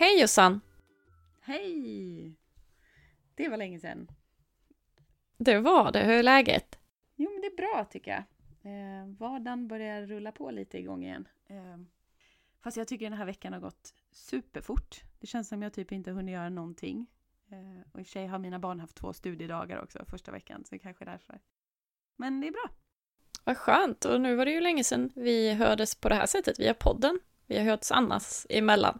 Hej Jossan! Hej! Det var länge sedan. Det var det, hur är läget? Jo, men det är bra tycker jag. Eh, vardagen börjar rulla på lite igång igen. Eh, fast jag tycker den här veckan har gått superfort. Det känns som jag typ inte hunnit göra någonting. Eh, och i och för sig har mina barn haft två studiedagar också första veckan, så det kanske är därför. Men det är bra. Vad skönt, och nu var det ju länge sedan vi hördes på det här sättet via podden. Vi har hörts annars emellan.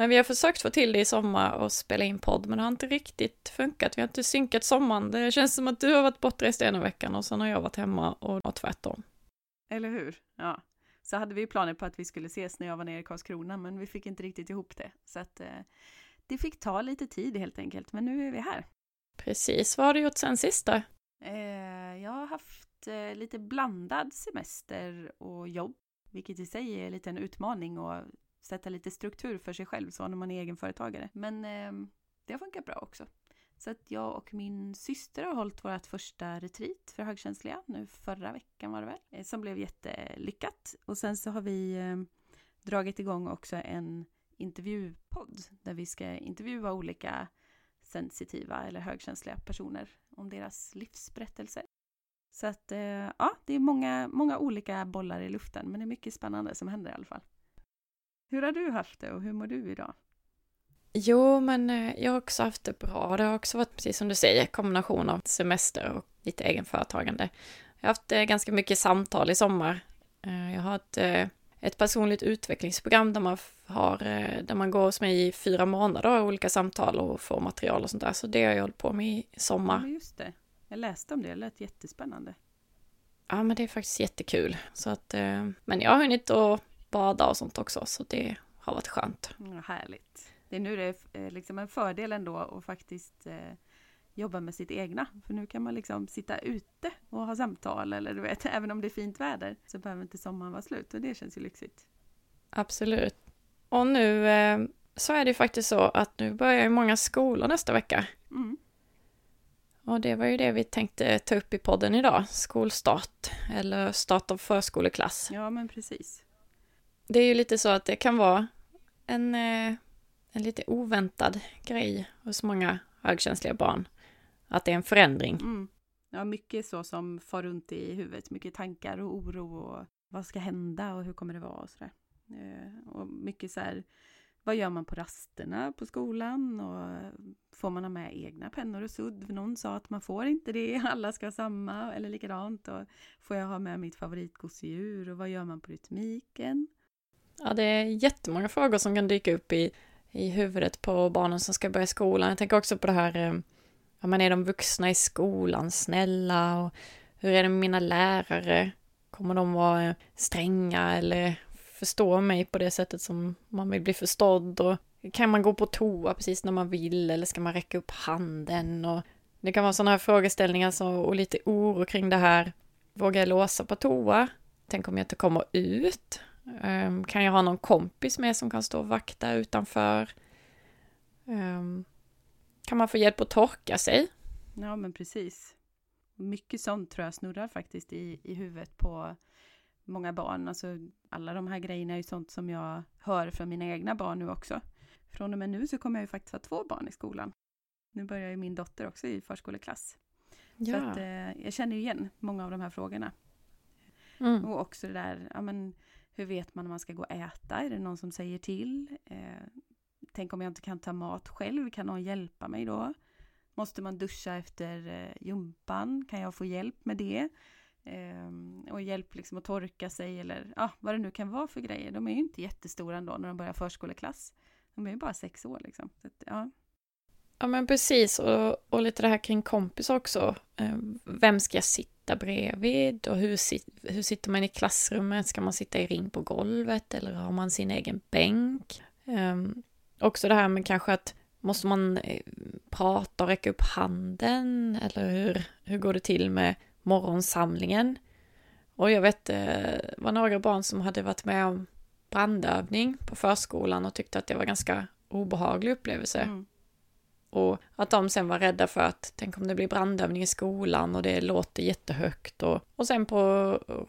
Men vi har försökt få till det i sommar och spela in podd, men det har inte riktigt funkat. Vi har inte synkat sommaren. Det känns som att du har varit bortrest ena veckan och sen har jag varit hemma och tvärtom. Eller hur? Ja. Så hade vi planer på att vi skulle ses när jag var nere i Karlskrona, men vi fick inte riktigt ihop det. Så att eh, det fick ta lite tid helt enkelt, men nu är vi här. Precis, vad har du gjort sen sist då? Eh, jag har haft eh, lite blandad semester och jobb, vilket i sig är lite en utmaning och sätta lite struktur för sig själv så när man är egenföretagare. Men eh, det har funkat bra också. Så att jag och min syster har hållit vårt första retreat för högkänsliga nu förra veckan var det väl, eh, som blev jättelyckat. Och sen så har vi eh, dragit igång också en intervjupodd där vi ska intervjua olika sensitiva eller högkänsliga personer om deras livsberättelser. Så att eh, ja, det är många, många olika bollar i luften, men det är mycket spännande som händer i alla fall. Hur har du haft det och hur mår du idag? Jo, men eh, jag har också haft det bra. Det har också varit, precis som du säger, kombination av semester och lite egenföretagande. Jag har haft eh, ganska mycket samtal i sommar. Eh, jag har ett, ett personligt utvecklingsprogram där man, har, där man går hos mig i fyra månader, olika samtal och får material och sånt där. Så det har jag hållit på med i sommar. Ja, just det. Jag läste om det, det lät jättespännande. Ja, men det är faktiskt jättekul. Så att, men jag har hunnit att bada och sånt också, så det har varit skönt. Ja, härligt. Det är nu det är eh, liksom en fördel ändå att faktiskt eh, jobba med sitt egna. För nu kan man liksom sitta ute och ha samtal eller du vet, även om det är fint väder så behöver inte sommaren vara slut och det känns ju lyxigt. Absolut. Och nu eh, så är det ju faktiskt så att nu börjar ju många skolor nästa vecka. Mm. Och det var ju det vi tänkte ta upp i podden idag, skolstart eller start av förskoleklass. Ja, men precis det är ju lite så att det kan vara en, eh, en lite oväntad grej hos många högkänsliga barn. Att det är en förändring. Mm. Ja, mycket så som far runt i huvudet. Mycket tankar och oro och vad ska hända och hur kommer det vara och sådär. Eh, och mycket så här, vad gör man på rasterna på skolan och får man ha med egna pennor och sudd? Någon sa att man får inte det, alla ska ha samma eller likadant. Och får jag ha med mitt favoritgosedjur och vad gör man på rytmiken? Ja, det är jättemånga frågor som kan dyka upp i, i huvudet på barnen som ska börja skolan. Jag tänker också på det här, eh, ja men är de vuxna i skolan snälla och hur är det med mina lärare? Kommer de vara eh, stränga eller förstå mig på det sättet som man vill bli förstådd? Och kan man gå på toa precis när man vill eller ska man räcka upp handen? Och det kan vara sådana här frågeställningar så, och lite oro kring det här. Vågar jag låsa på toa? Tänk om jag inte kommer ut? Um, kan jag ha någon kompis med som kan stå och vakta utanför? Um, kan man få hjälp att torka sig? Ja, men precis. Mycket sånt tror jag snurrar faktiskt i, i huvudet på många barn. Alltså, alla de här grejerna är ju sånt som jag hör från mina egna barn nu också. Från och med nu så kommer jag ju faktiskt ha två barn i skolan. Nu börjar ju min dotter också i förskoleklass. Ja. Så att, eh, jag känner ju igen många av de här frågorna. Mm. Och också det där, ja men hur vet man om man ska gå och äta? Är det någon som säger till? Eh, tänk om jag inte kan ta mat själv, kan någon hjälpa mig då? Måste man duscha efter eh, jumpan? Kan jag få hjälp med det? Eh, och hjälp liksom att torka sig eller ja, vad det nu kan vara för grejer. De är ju inte jättestora ändå när de börjar förskoleklass. De är ju bara sex år liksom. Så att, ja. ja men precis och, och lite det här kring kompis också. Eh, vem ska jag sitta sitta bredvid och hur, hur sitter man i klassrummet? Ska man sitta i ring på golvet eller har man sin egen bänk? Um, också det här med kanske att måste man eh, prata och räcka upp handen eller hur, hur går det till med morgonsamlingen? Och jag vet, eh, det var några barn som hade varit med om brandövning på förskolan och tyckte att det var ganska obehaglig upplevelse. Mm. Och att de sen var rädda för att tänk om det blir brandövning i skolan och det låter jättehögt. Och, och sen på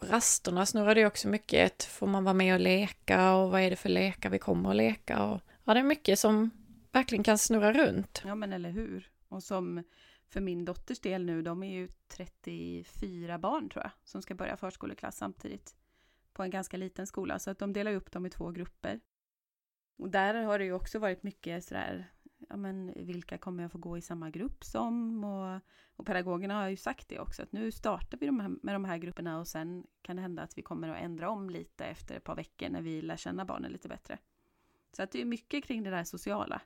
rasterna snurrar det också mycket. ett Får man vara med och leka och vad är det för lekar vi kommer att leka? Och ja, det är mycket som verkligen kan snurra runt. Ja, men eller hur? Och som för min dotters del nu, de är ju 34 barn tror jag, som ska börja förskoleklass samtidigt på en ganska liten skola, så att de delar upp dem i två grupper. Och där har det ju också varit mycket sådär, ja men vilka kommer jag få gå i samma grupp som? Och, och pedagogerna har ju sagt det också, att nu startar vi de här, med de här grupperna och sen kan det hända att vi kommer att ändra om lite efter ett par veckor när vi lär känna barnen lite bättre. Så att det är mycket kring det där sociala.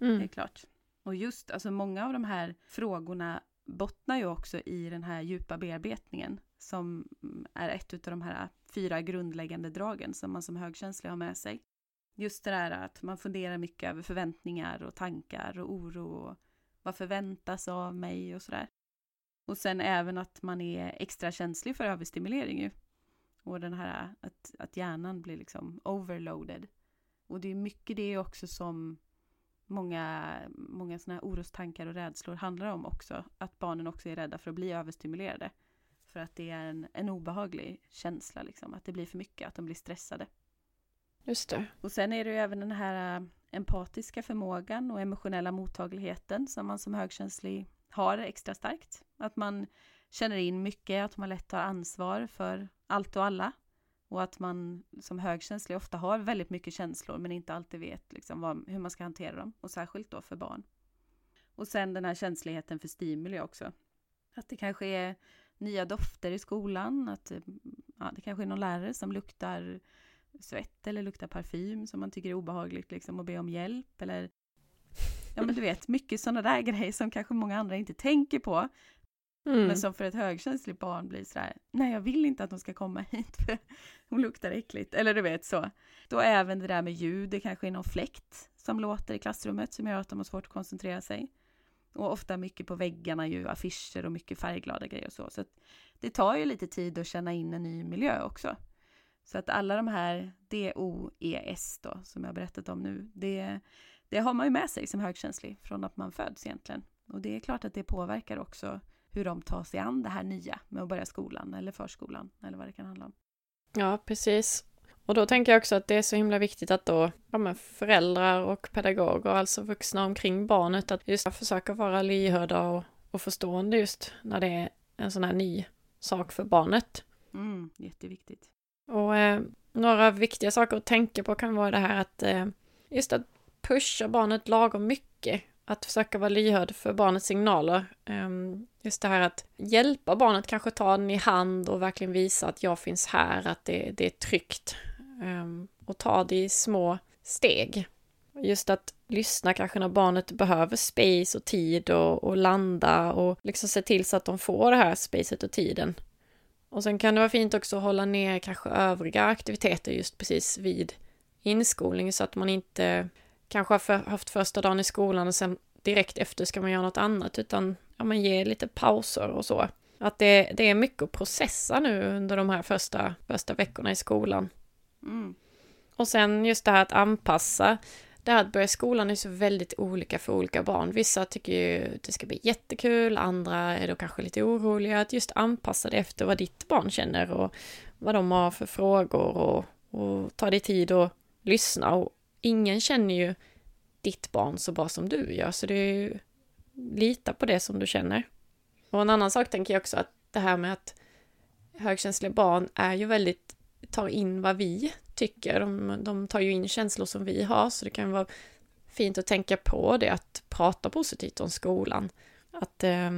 Mm. Det är klart. Och just, alltså många av de här frågorna bottnar ju också i den här djupa bearbetningen som är ett av de här fyra grundläggande dragen som man som högkänslig har med sig. Just det där att man funderar mycket över förväntningar och tankar och oro och vad förväntas av mig och sådär. Och sen även att man är extra känslig för överstimulering ju. Och den här att, att hjärnan blir liksom overloaded. Och det är mycket det också som många, många sådana här orostankar och rädslor handlar om också. Att barnen också är rädda för att bli överstimulerade. För att det är en, en obehaglig känsla, liksom, att det blir för mycket, att de blir stressade. Just det. Och sen är det ju även den här äh, empatiska förmågan och emotionella mottagligheten som man som högkänslig har extra starkt. Att man känner in mycket, att man lätt tar ansvar för allt och alla. Och att man som högkänslig ofta har väldigt mycket känslor men inte alltid vet liksom vad, hur man ska hantera dem. Och särskilt då för barn. Och sen den här känsligheten för stimuli också. Att det kanske är nya dofter i skolan, att äh, ja, det kanske är någon lärare som luktar svett eller luktar parfym som man tycker är obehagligt liksom och be om hjälp eller Ja men du vet, mycket sådana där grejer som kanske många andra inte tänker på Mm. Men som för ett högkänsligt barn blir sådär, nej jag vill inte att de ska komma hit för hon luktar äckligt. Eller du vet så. Då även det där med ljud, det kanske är någon fläkt som låter i klassrummet som gör att de har svårt att koncentrera sig. Och ofta mycket på väggarna ju, affischer och mycket färgglada grejer och så. Så det tar ju lite tid att känna in en ny miljö också. Så att alla de här DOES då, som jag berättat om nu, det, det har man ju med sig som högkänslig från att man föds egentligen. Och det är klart att det påverkar också hur de tar sig an det här nya med att börja skolan eller förskolan eller vad det kan handla om. Ja, precis. Och då tänker jag också att det är så himla viktigt att då ja, föräldrar och pedagoger, alltså vuxna omkring barnet, att just försöka vara lyhörda och, och förstående just när det är en sån här ny sak för barnet. Mm, jätteviktigt. Och eh, några viktiga saker att tänka på kan vara det här att eh, just att pusha barnet lagom mycket att försöka vara lyhörd för barnets signaler. Eh, just det här att hjälpa barnet, kanske ta den i hand och verkligen visa att jag finns här, att det, det är tryggt. Ehm, och ta det i små steg. Just att lyssna kanske när barnet behöver space och tid och, och landa och liksom se till så att de får det här spacet och tiden. Och sen kan det vara fint också att hålla ner kanske övriga aktiviteter just precis vid inskolning så att man inte kanske har för, haft första dagen i skolan och sen direkt efter ska man göra något annat, utan ja, man ger lite pauser och så. Att det, det är mycket att processa nu under de här första, första veckorna i skolan. Mm. Och sen just det här att anpassa. Det här att börja skolan är så väldigt olika för olika barn. Vissa tycker ju att det ska bli jättekul, andra är då kanske lite oroliga. Att just anpassa det efter vad ditt barn känner och vad de har för frågor och, och ta dig tid och lyssna. Och ingen känner ju ditt barn så bra som du gör, så det är ju lita på det som du känner. Och en annan sak tänker jag också att det här med att högkänsliga barn är ju väldigt, tar in vad vi tycker, de, de tar ju in känslor som vi har, så det kan vara fint att tänka på det, att prata positivt om skolan. Att eh,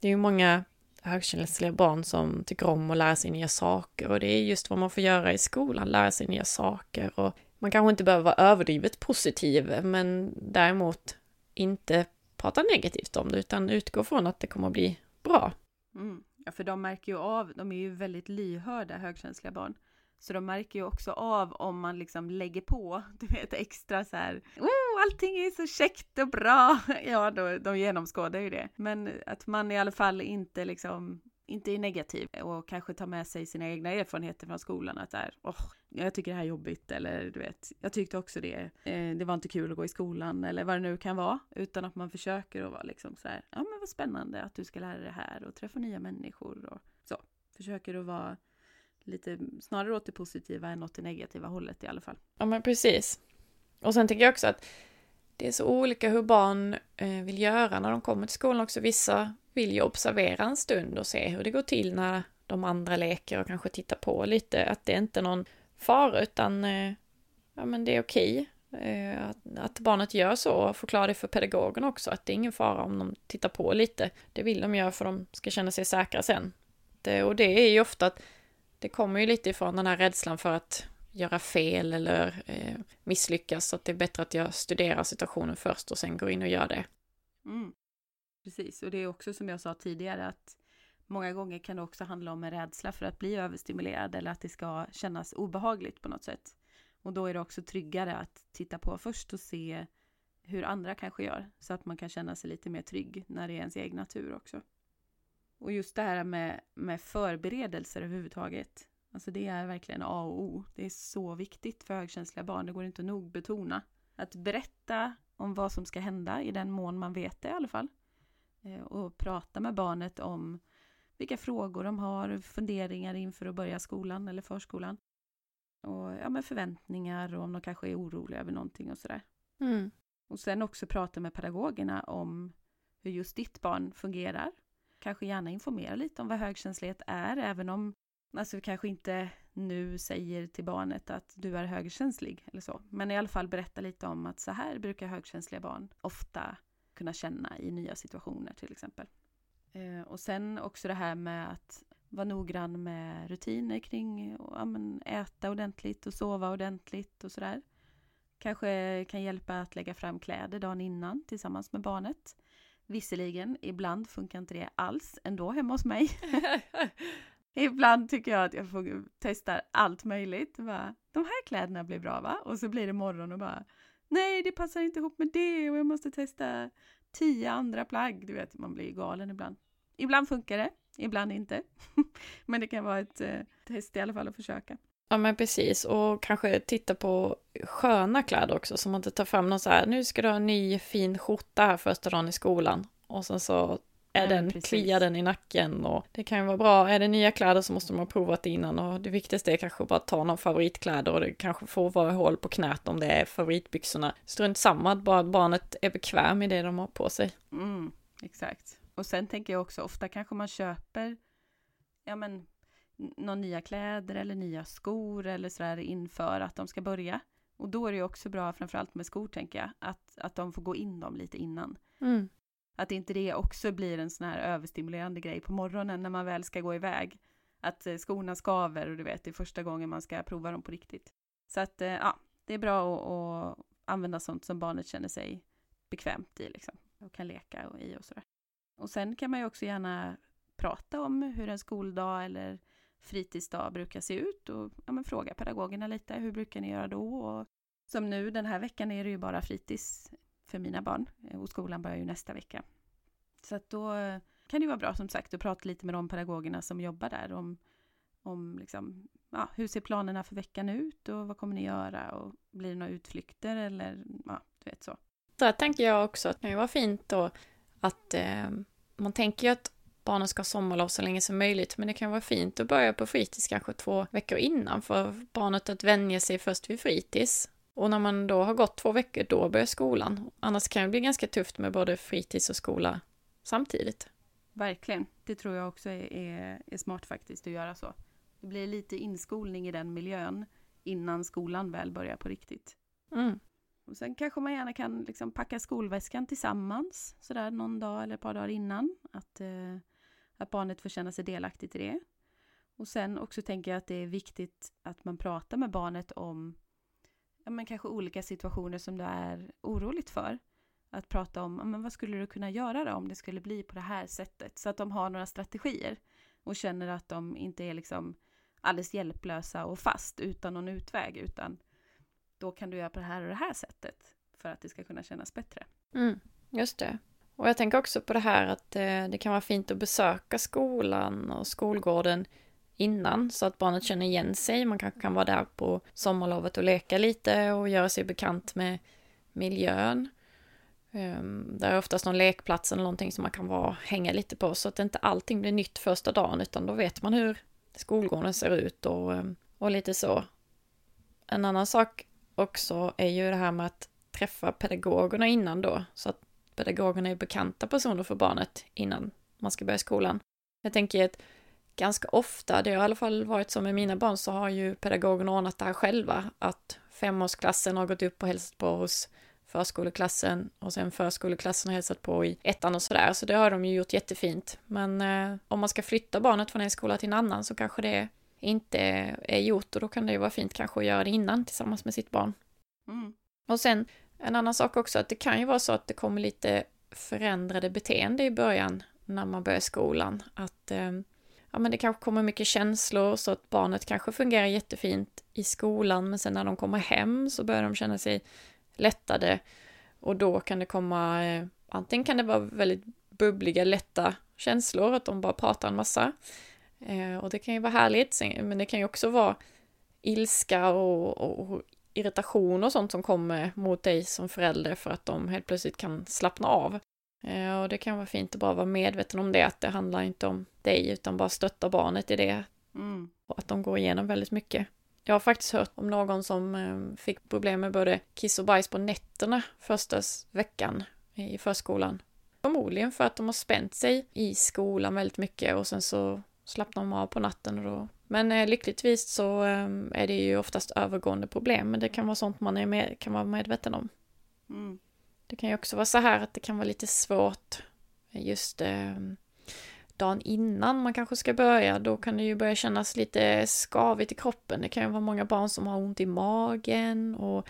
det är ju många högkänsliga barn som tycker om att lära sig nya saker och det är just vad man får göra i skolan, lära sig nya saker och man kanske inte behöver vara överdrivet positiv, men däremot inte prata negativt om det, utan utgå från att det kommer att bli bra. Mm. Ja, för de märker ju av, de är ju väldigt lyhörda, högkänsliga barn. Så de märker ju också av om man liksom lägger på, du vet extra så här, oh, allting är så käckt och bra. Ja, då, de genomskådar ju det. Men att man i alla fall inte liksom inte är negativ och kanske tar med sig sina egna erfarenheter från skolan. Att där, oh, jag tycker det här är jobbigt eller du vet, jag tyckte också det. Eh, det var inte kul att gå i skolan eller vad det nu kan vara. Utan att man försöker att vara liksom så här, ja men vad spännande att du ska lära dig det här och träffa nya människor och så. Försöker att vara lite snarare åt det positiva än åt det negativa hållet i alla fall. Ja men precis. Och sen tänker jag också att det är så olika hur barn eh, vill göra när de kommer till skolan också. Vissa vill ju observera en stund och se hur det går till när de andra leker och kanske titta på lite. Att det är inte är någon fara utan eh, ja, men det är okej eh, att, barnet gör så och förklara det för pedagogen också att det är ingen fara om de tittar på lite. Det vill de göra för de ska känna sig säkra sen. Det, och det är ju ofta att det kommer ju lite ifrån den här rädslan för att göra fel eller eh, misslyckas. Så att det är bättre att jag studerar situationen först och sen går in och gör det. Mm. Precis, och det är också som jag sa tidigare att många gånger kan det också handla om en rädsla för att bli överstimulerad eller att det ska kännas obehagligt på något sätt. Och då är det också tryggare att titta på först och se hur andra kanske gör så att man kan känna sig lite mer trygg när det är ens egen natur också. Och just det här med, med förberedelser överhuvudtaget. Alltså det är verkligen A och O. Det är så viktigt för högkänsliga barn. Det går inte nog betona. Att berätta om vad som ska hända i den mån man vet det i alla fall. Eh, och prata med barnet om vilka frågor de har, funderingar inför att börja skolan eller förskolan. Och ja, med förväntningar och om de kanske är oroliga över någonting och sådär. Mm. Och sen också prata med pedagogerna om hur just ditt barn fungerar. Kanske gärna informera lite om vad högkänslighet är, även om alltså vi kanske inte nu säger till barnet att du är högkänslig eller så. Men i alla fall berätta lite om att så här brukar högkänsliga barn ofta kunna känna i nya situationer till exempel. Eh, och sen också det här med att vara noggrann med rutiner kring ja, men, äta ordentligt och sova ordentligt och sådär. Kanske kan hjälpa att lägga fram kläder dagen innan tillsammans med barnet. Visserligen, ibland funkar inte det alls ändå hemma hos mig. ibland tycker jag att jag får testa allt möjligt. Bara, De här kläderna blir bra va? Och så blir det morgon och bara Nej, det passar inte ihop med det och jag måste testa tio andra plagg. Du vet, man blir galen ibland. Ibland funkar det, ibland inte. men det kan vara ett eh, test i alla fall att försöka. Ja men precis och kanske titta på sköna kläder också så man inte tar fram någon så här, nu ska du ha en ny fin skjorta här första dagen i skolan och sen så är Ja, den, precis. kliar den i nacken och det kan ju vara bra. Är det nya kläder så måste man ha provat innan och det viktigaste är kanske bara att ta någon favoritkläder och det kanske får vara hål på knät om det är favoritbyxorna. Strunt samma att bara barnet är bekväm i det de har på sig. Mm, exakt. Och sen tänker jag också, ofta kanske man köper ja, men, n- någon nya kläder eller nya skor eller sådär inför att de ska börja. Och då är det ju också bra, framförallt med skor tänker jag, att, att de får gå in dem lite innan. Mm. Att inte det också blir en sån här överstimulerande grej på morgonen när man väl ska gå iväg. Att eh, skorna skaver och du vet, det är första gången man ska prova dem på riktigt. Så att eh, ja, det är bra att, att använda sånt som barnet känner sig bekvämt i liksom. Och kan leka och i och sådär. Och sen kan man ju också gärna prata om hur en skoldag eller fritidsdag brukar se ut och ja, men fråga pedagogerna lite, hur brukar ni göra då? Och som nu den här veckan är det ju bara fritids för mina barn eh, och skolan börjar ju nästa vecka. Så att då eh, kan det ju vara bra som sagt att prata lite med de pedagogerna som jobbar där om, om liksom, ja, hur ser planerna för veckan ut och vad kommer ni göra och blir det några utflykter eller ja, du vet så. Där tänker jag också att det var fint då att eh, man tänker ju att barnen ska ha sommarlov så länge som möjligt, men det kan vara fint att börja på fritids kanske två veckor innan för barnet att vänja sig först vid fritids. Och när man då har gått två veckor, då börjar skolan. Annars kan det bli ganska tufft med både fritids och skola samtidigt. Verkligen, det tror jag också är, är, är smart faktiskt att göra så. Det blir lite inskolning i den miljön innan skolan väl börjar på riktigt. Mm. Och sen kanske man gärna kan liksom packa skolväskan tillsammans sådär någon dag eller ett par dagar innan. Att, eh, att barnet får känna sig delaktigt i det. Och sen också tänker jag att det är viktigt att man pratar med barnet om ja, men kanske olika situationer som du är oroligt för. Att prata om ja, men vad skulle du kunna göra då om det skulle bli på det här sättet. Så att de har några strategier och känner att de inte är liksom alldeles hjälplösa och fast utan någon utväg utan då kan du göra på det här och det här sättet för att det ska kunna kännas bättre. Mm, just det. Och jag tänker också på det här att eh, det kan vara fint att besöka skolan och skolgården innan så att barnet känner igen sig. Man kanske kan vara där på sommarlovet och leka lite och göra sig bekant med miljön. Ehm, det är oftast någon lekplats eller någonting som man kan vara, hänga lite på så att inte allting blir nytt första dagen utan då vet man hur skolgården ser ut och, ehm, och lite så. En annan sak också är ju det här med att träffa pedagogerna innan då, så att pedagogerna är bekanta personer för barnet innan man ska börja skolan. Jag tänker att ganska ofta, det har i alla fall varit så med mina barn, så har ju pedagogerna ordnat det här själva, att femårsklassen har gått upp och hälsat på hos förskoleklassen och sen förskoleklassen har hälsat på i ettan och sådär, så det har de ju gjort jättefint. Men eh, om man ska flytta barnet från en skola till en annan så kanske det inte är gjort och då kan det ju vara fint kanske att göra det innan tillsammans med sitt barn. Mm. Och sen en annan sak också att det kan ju vara så att det kommer lite förändrade beteende i början när man börjar skolan. Att eh, ja, men det kanske kommer mycket känslor så att barnet kanske fungerar jättefint i skolan men sen när de kommer hem så börjar de känna sig lättade och då kan det komma, eh, antingen kan det vara väldigt bubbliga, lätta känslor, att de bara pratar en massa. Eh, och det kan ju vara härligt, men det kan ju också vara ilska och, och irritation och sånt som kommer mot dig som förälder för att de helt plötsligt kan slappna av. Eh, och det kan vara fint att bara vara medveten om det, att det handlar inte om dig utan bara stötta barnet i det. Mm. Och att de går igenom väldigt mycket. Jag har faktiskt hört om någon som eh, fick problem med både kiss och bajs på nätterna första veckan i förskolan. Förmodligen för att de har spänt sig i skolan väldigt mycket och sen så slappnar de av på natten och då. Men eh, lyckligtvis så eh, är det ju oftast övergående problem, men det kan vara sånt man är med, kan vara medveten om. Mm. Det kan ju också vara så här att det kan vara lite svårt just eh, dagen innan man kanske ska börja, då kan det ju börja kännas lite skavigt i kroppen. Det kan ju vara många barn som har ont i magen och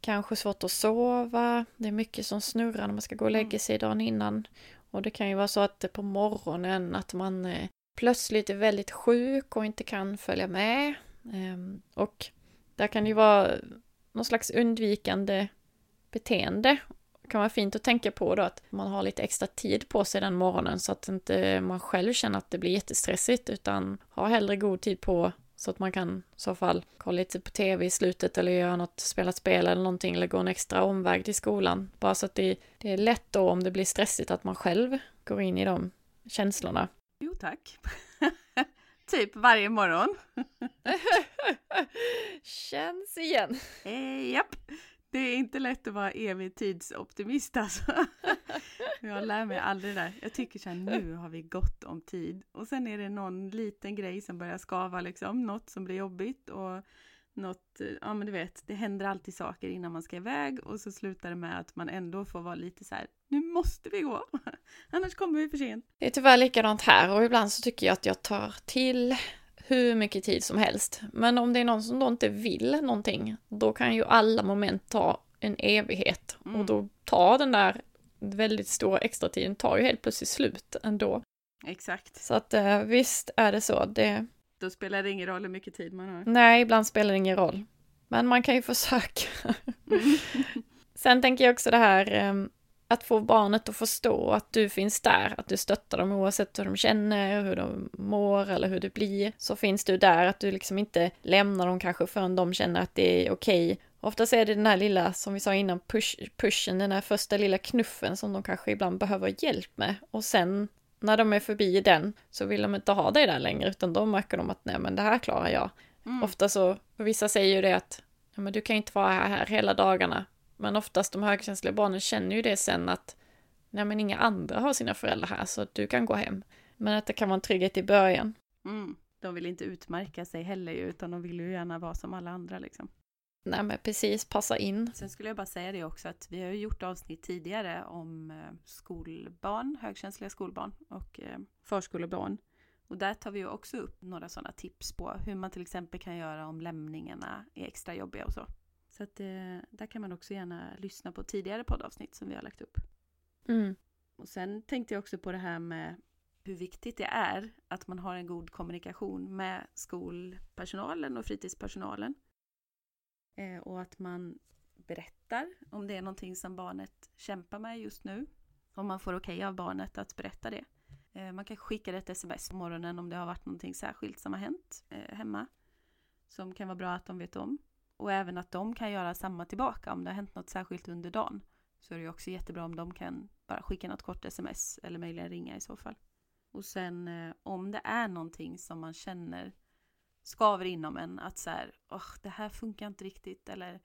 kanske svårt att sova. Det är mycket som snurrar när man ska gå och lägga mm. sig dagen innan. Och det kan ju vara så att på morgonen att man eh, plötsligt är väldigt sjuk och inte kan följa med. Ehm, och där kan det ju vara någon slags undvikande beteende Det kan vara fint att tänka på då att man har lite extra tid på sig den morgonen så att inte man själv känner att det blir jättestressigt utan ha hellre god tid på så att man kan i så fall kolla lite på tv i slutet eller göra något, spela ett spel eller någonting eller gå en extra omväg till skolan. Bara så att det, det är lätt då om det blir stressigt att man själv går in i de känslorna. Jo tack. typ varje morgon. Känns igen. Eh, japp. Det är inte lätt att vara evig tidsoptimist alltså. Jag lär mig aldrig det där. Jag tycker så här, nu har vi gott om tid. Och sen är det någon liten grej som börjar skava liksom, något som blir jobbigt och något, ja men du vet, det händer alltid saker innan man ska iväg och så slutar det med att man ändå får vara lite så här, nu måste vi gå, annars kommer vi för sent. Det är tyvärr likadant här och ibland så tycker jag att jag tar till hur mycket tid som helst. Men om det är någon som då inte vill någonting, då kan ju alla moment ta en evighet. Mm. Och då tar den där väldigt stora extra tiden tar ju helt plötsligt slut ändå. Exakt. Så att eh, visst är det så. Det... Då spelar det ingen roll hur mycket tid man har. Nej, ibland spelar det ingen roll. Men man kan ju försöka. Mm. Sen tänker jag också det här ehm, att få barnet att förstå att du finns där, att du stöttar dem oavsett hur de känner, hur de mår eller hur det blir, så finns du där, att du liksom inte lämnar dem kanske förrän de känner att det är okej. Okay. Oftast är det den här lilla, som vi sa innan, push, pushen, den här första lilla knuffen som de kanske ibland behöver hjälp med. Och sen när de är förbi den så vill de inte ha dig där längre, utan då märker de att nej men det här klarar jag. Mm. Ofta så, vissa säger ju det att ja, men du kan inte vara här hela dagarna, men oftast de högkänsliga barnen känner ju det sen att nej men inga andra har sina föräldrar här så du kan gå hem. Men att det kan vara en trygghet i början. Mm. De vill inte utmärka sig heller utan de vill ju gärna vara som alla andra liksom. Nej men precis, passa in. Sen skulle jag bara säga det också att vi har ju gjort avsnitt tidigare om eh, skolbarn, högkänsliga skolbarn och eh, förskolebarn. Och där tar vi också upp några sådana tips på hur man till exempel kan göra om lämningarna är extra jobbiga och så. Så att eh, där kan man också gärna lyssna på tidigare poddavsnitt som vi har lagt upp. Mm. Och sen tänkte jag också på det här med hur viktigt det är att man har en god kommunikation med skolpersonalen och fritidspersonalen. Eh, och att man berättar om det är någonting som barnet kämpar med just nu. Om man får okej okay av barnet att berätta det. Eh, man kan skicka ett sms på morgonen om det har varit någonting särskilt som har hänt eh, hemma. Som kan vara bra att de vet om. Och även att de kan göra samma tillbaka om det har hänt något särskilt under dagen. Så är det också jättebra om de kan bara skicka något kort sms eller möjligen ringa i så fall. Och sen eh, om det är någonting som man känner skaver inom en att så här, oh, det här funkar inte riktigt eller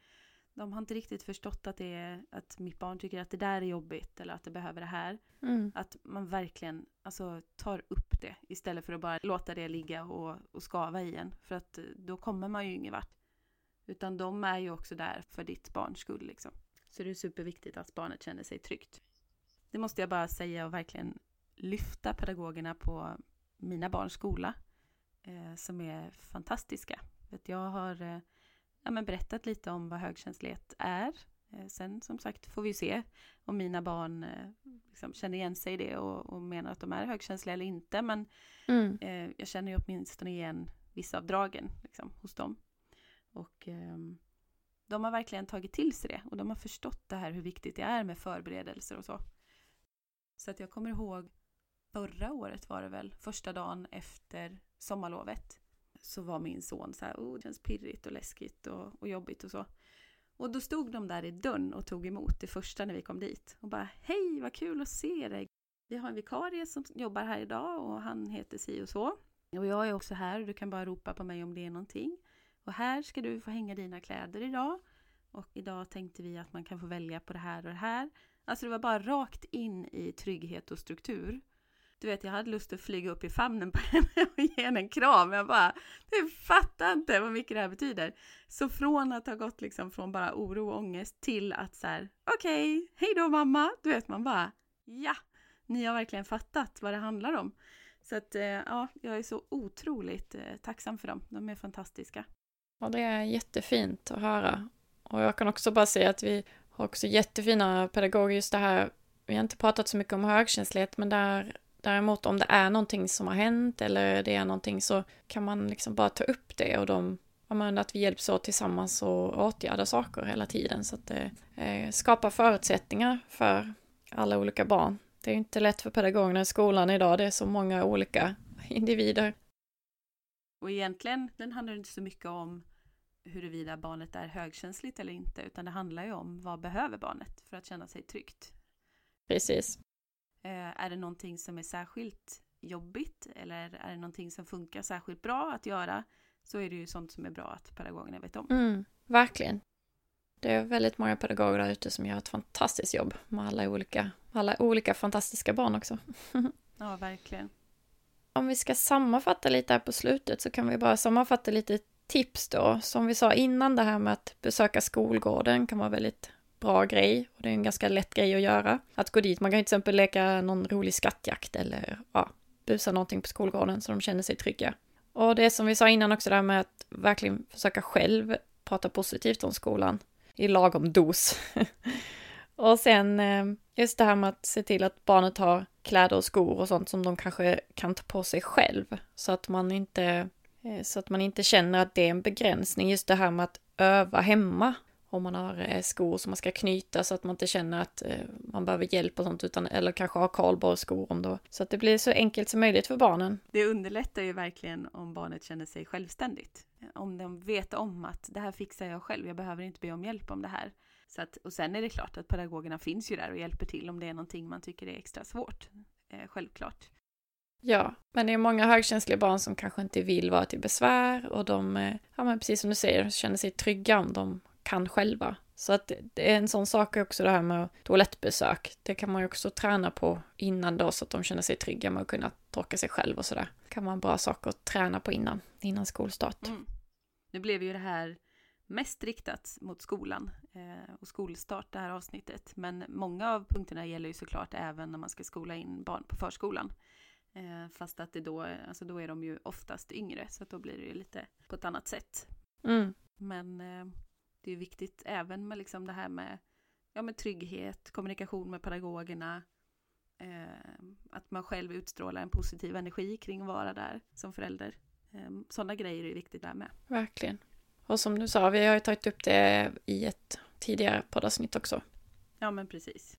De har inte riktigt förstått att, det är, att mitt barn tycker att det där är jobbigt eller att det behöver det här. Mm. Att man verkligen alltså, tar upp det istället för att bara låta det ligga och, och skava i en. För att eh, då kommer man ju ingen vart. Utan de är ju också där för ditt barns skull. Liksom. Så det är superviktigt att barnet känner sig tryggt. Det måste jag bara säga och verkligen lyfta pedagogerna på mina barns skola. Eh, som är fantastiska. Jag har eh, ja, men berättat lite om vad högkänslighet är. Eh, sen som sagt får vi se om mina barn eh, liksom känner igen sig i det och, och, menar att de är högkänsliga eller inte. Men mm. eh, jag känner ju åtminstone igen vissa av dragen liksom, hos dem. Och ehm, de har verkligen tagit till sig det och de har förstått det här hur viktigt det är med förberedelser och så. Så att jag kommer ihåg förra året var det väl, första dagen efter sommarlovet så var min son så här, oh, det känns pirrigt och läskigt och, och jobbigt och så. Och då stod de där i dörren och tog emot det första när vi kom dit och bara hej vad kul att se dig. Vi har en vikarie som jobbar här idag och han heter si och så. Och jag är också här och du kan bara ropa på mig om det är någonting. Och här ska du få hänga dina kläder idag. Och idag tänkte vi att man kan få välja på det här och det här. Alltså det var bara rakt in i trygghet och struktur. Du vet, jag hade lust att flyga upp i famnen på henne och ge henne en kram. Jag bara, du fattar inte vad mycket det här betyder. Så från att ha gått liksom från bara oro och ångest till att så här, okej, okay, hej då mamma. Du vet, man bara, ja, ni har verkligen fattat vad det handlar om. Så att, eh, ja, jag är så otroligt eh, tacksam för dem. De är fantastiska. Ja, det är jättefint att höra. Och jag kan också bara säga att vi har också jättefina pedagoger just det här. Vi har inte pratat så mycket om högkänslighet, men där Däremot om det är någonting som har hänt eller det är någonting så kan man liksom bara ta upp det och de, att vi hjälps åt tillsammans och åtgärda saker hela tiden så att det eh, skapar förutsättningar för alla olika barn. Det är inte lätt för pedagogerna i skolan idag, det är så många olika individer. Och egentligen den handlar inte så mycket om huruvida barnet är högkänsligt eller inte, utan det handlar ju om vad behöver barnet för att känna sig tryggt. Precis. Eh, är det någonting som är särskilt jobbigt eller är det någonting som funkar särskilt bra att göra så är det ju sånt som är bra att pedagogerna vet om. Mm, verkligen. Det är väldigt många pedagoger där ute som gör ett fantastiskt jobb med alla olika, alla olika fantastiska barn också. ja, verkligen. Om vi ska sammanfatta lite här på slutet så kan vi bara sammanfatta lite tips då. Som vi sa innan, det här med att besöka skolgården kan vara väldigt bra grej och det är en ganska lätt grej att göra. Att gå dit, man kan till exempel leka någon rolig skattjakt eller ja, busa någonting på skolgården så de känner sig trygga. Och det som vi sa innan också där med att verkligen försöka själv prata positivt om skolan i lagom dos. och sen eh, just det här med att se till att barnet har kläder och skor och sånt som de kanske kan ta på sig själv så att man inte eh, så att man inte känner att det är en begränsning. Just det här med att öva hemma om man har eh, skor som man ska knyta så att man inte känner att eh, man behöver hjälp och sånt, utan, eller kanske ha kardborrskor om då. Så att det blir så enkelt som möjligt för barnen. Det underlättar ju verkligen om barnet känner sig självständigt. Om de vet om att det här fixar jag själv, jag behöver inte be om hjälp om det här. Så att, och sen är det klart att pedagogerna finns ju där och hjälper till om det är någonting man tycker är extra svårt. Eh, självklart. Ja, men det är många högkänsliga barn som kanske inte vill vara till besvär och de, eh, ja men precis som du säger, känner sig trygga om de kan själva. Så att det är en sån sak också det här med toalettbesök. Det kan man ju också träna på innan då så att de känner sig trygga med att kunna torka sig själv och sådär. Det kan vara en bra sak att träna på innan, innan skolstart. Mm. Nu blev ju det här mest riktat mot skolan eh, och skolstart det här avsnittet. Men många av punkterna gäller ju såklart även när man ska skola in barn på förskolan. Eh, fast att det då, alltså då är de ju oftast yngre så att då blir det ju lite på ett annat sätt. Mm. Men eh, det är viktigt även med liksom det här med, ja, med trygghet, kommunikation med pedagogerna, eh, att man själv utstrålar en positiv energi kring att vara där som förälder. Eh, sådana grejer är viktigt där med. Verkligen. Och som du sa, vi har ju tagit upp det i ett tidigare poddavsnitt också. Ja, men precis.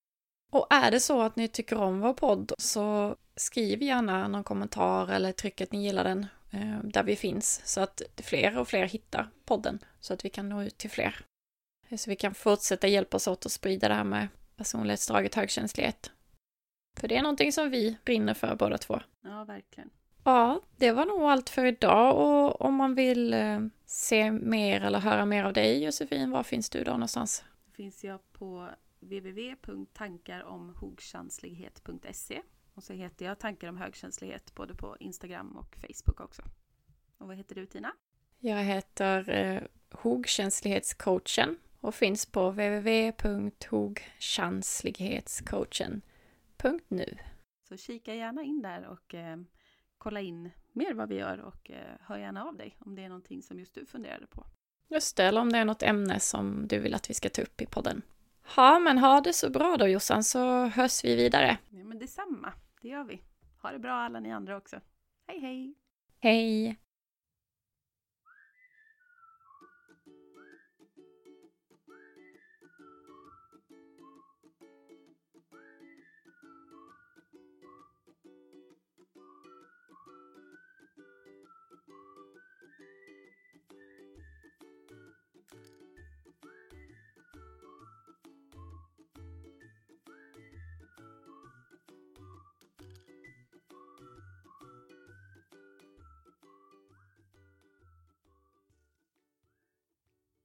Och är det så att ni tycker om vår podd så skriv gärna någon kommentar eller tryck att ni gillar den där vi finns så att fler och fler hittar podden så att vi kan nå ut till fler. Så vi kan fortsätta hjälpas åt att sprida det här med personlighetsdraget högkänslighet. För det är någonting som vi brinner för båda två. Ja, verkligen. Ja, det var nog allt för idag och om man vill eh, se mer eller höra mer av dig Josefin, var finns du då någonstans? finns jag på www.tankaromhogkänslighet.se och så heter jag Tankar om högkänslighet både på Instagram och Facebook också. Och vad heter du Tina? Jag heter eh, Hogkänslighetscoachen och finns på www.hogkänslighetscoachen.nu. Så kika gärna in där och eh, kolla in mer vad vi gör och eh, hör gärna av dig om det är någonting som just du funderade på. Just det, eller om det är något ämne som du vill att vi ska ta upp i podden. Ja, men ha det så bra då Jossan, så hörs vi vidare. Ja, men detsamma, det gör vi. Ha det bra alla ni andra också. Hej hej! Hej!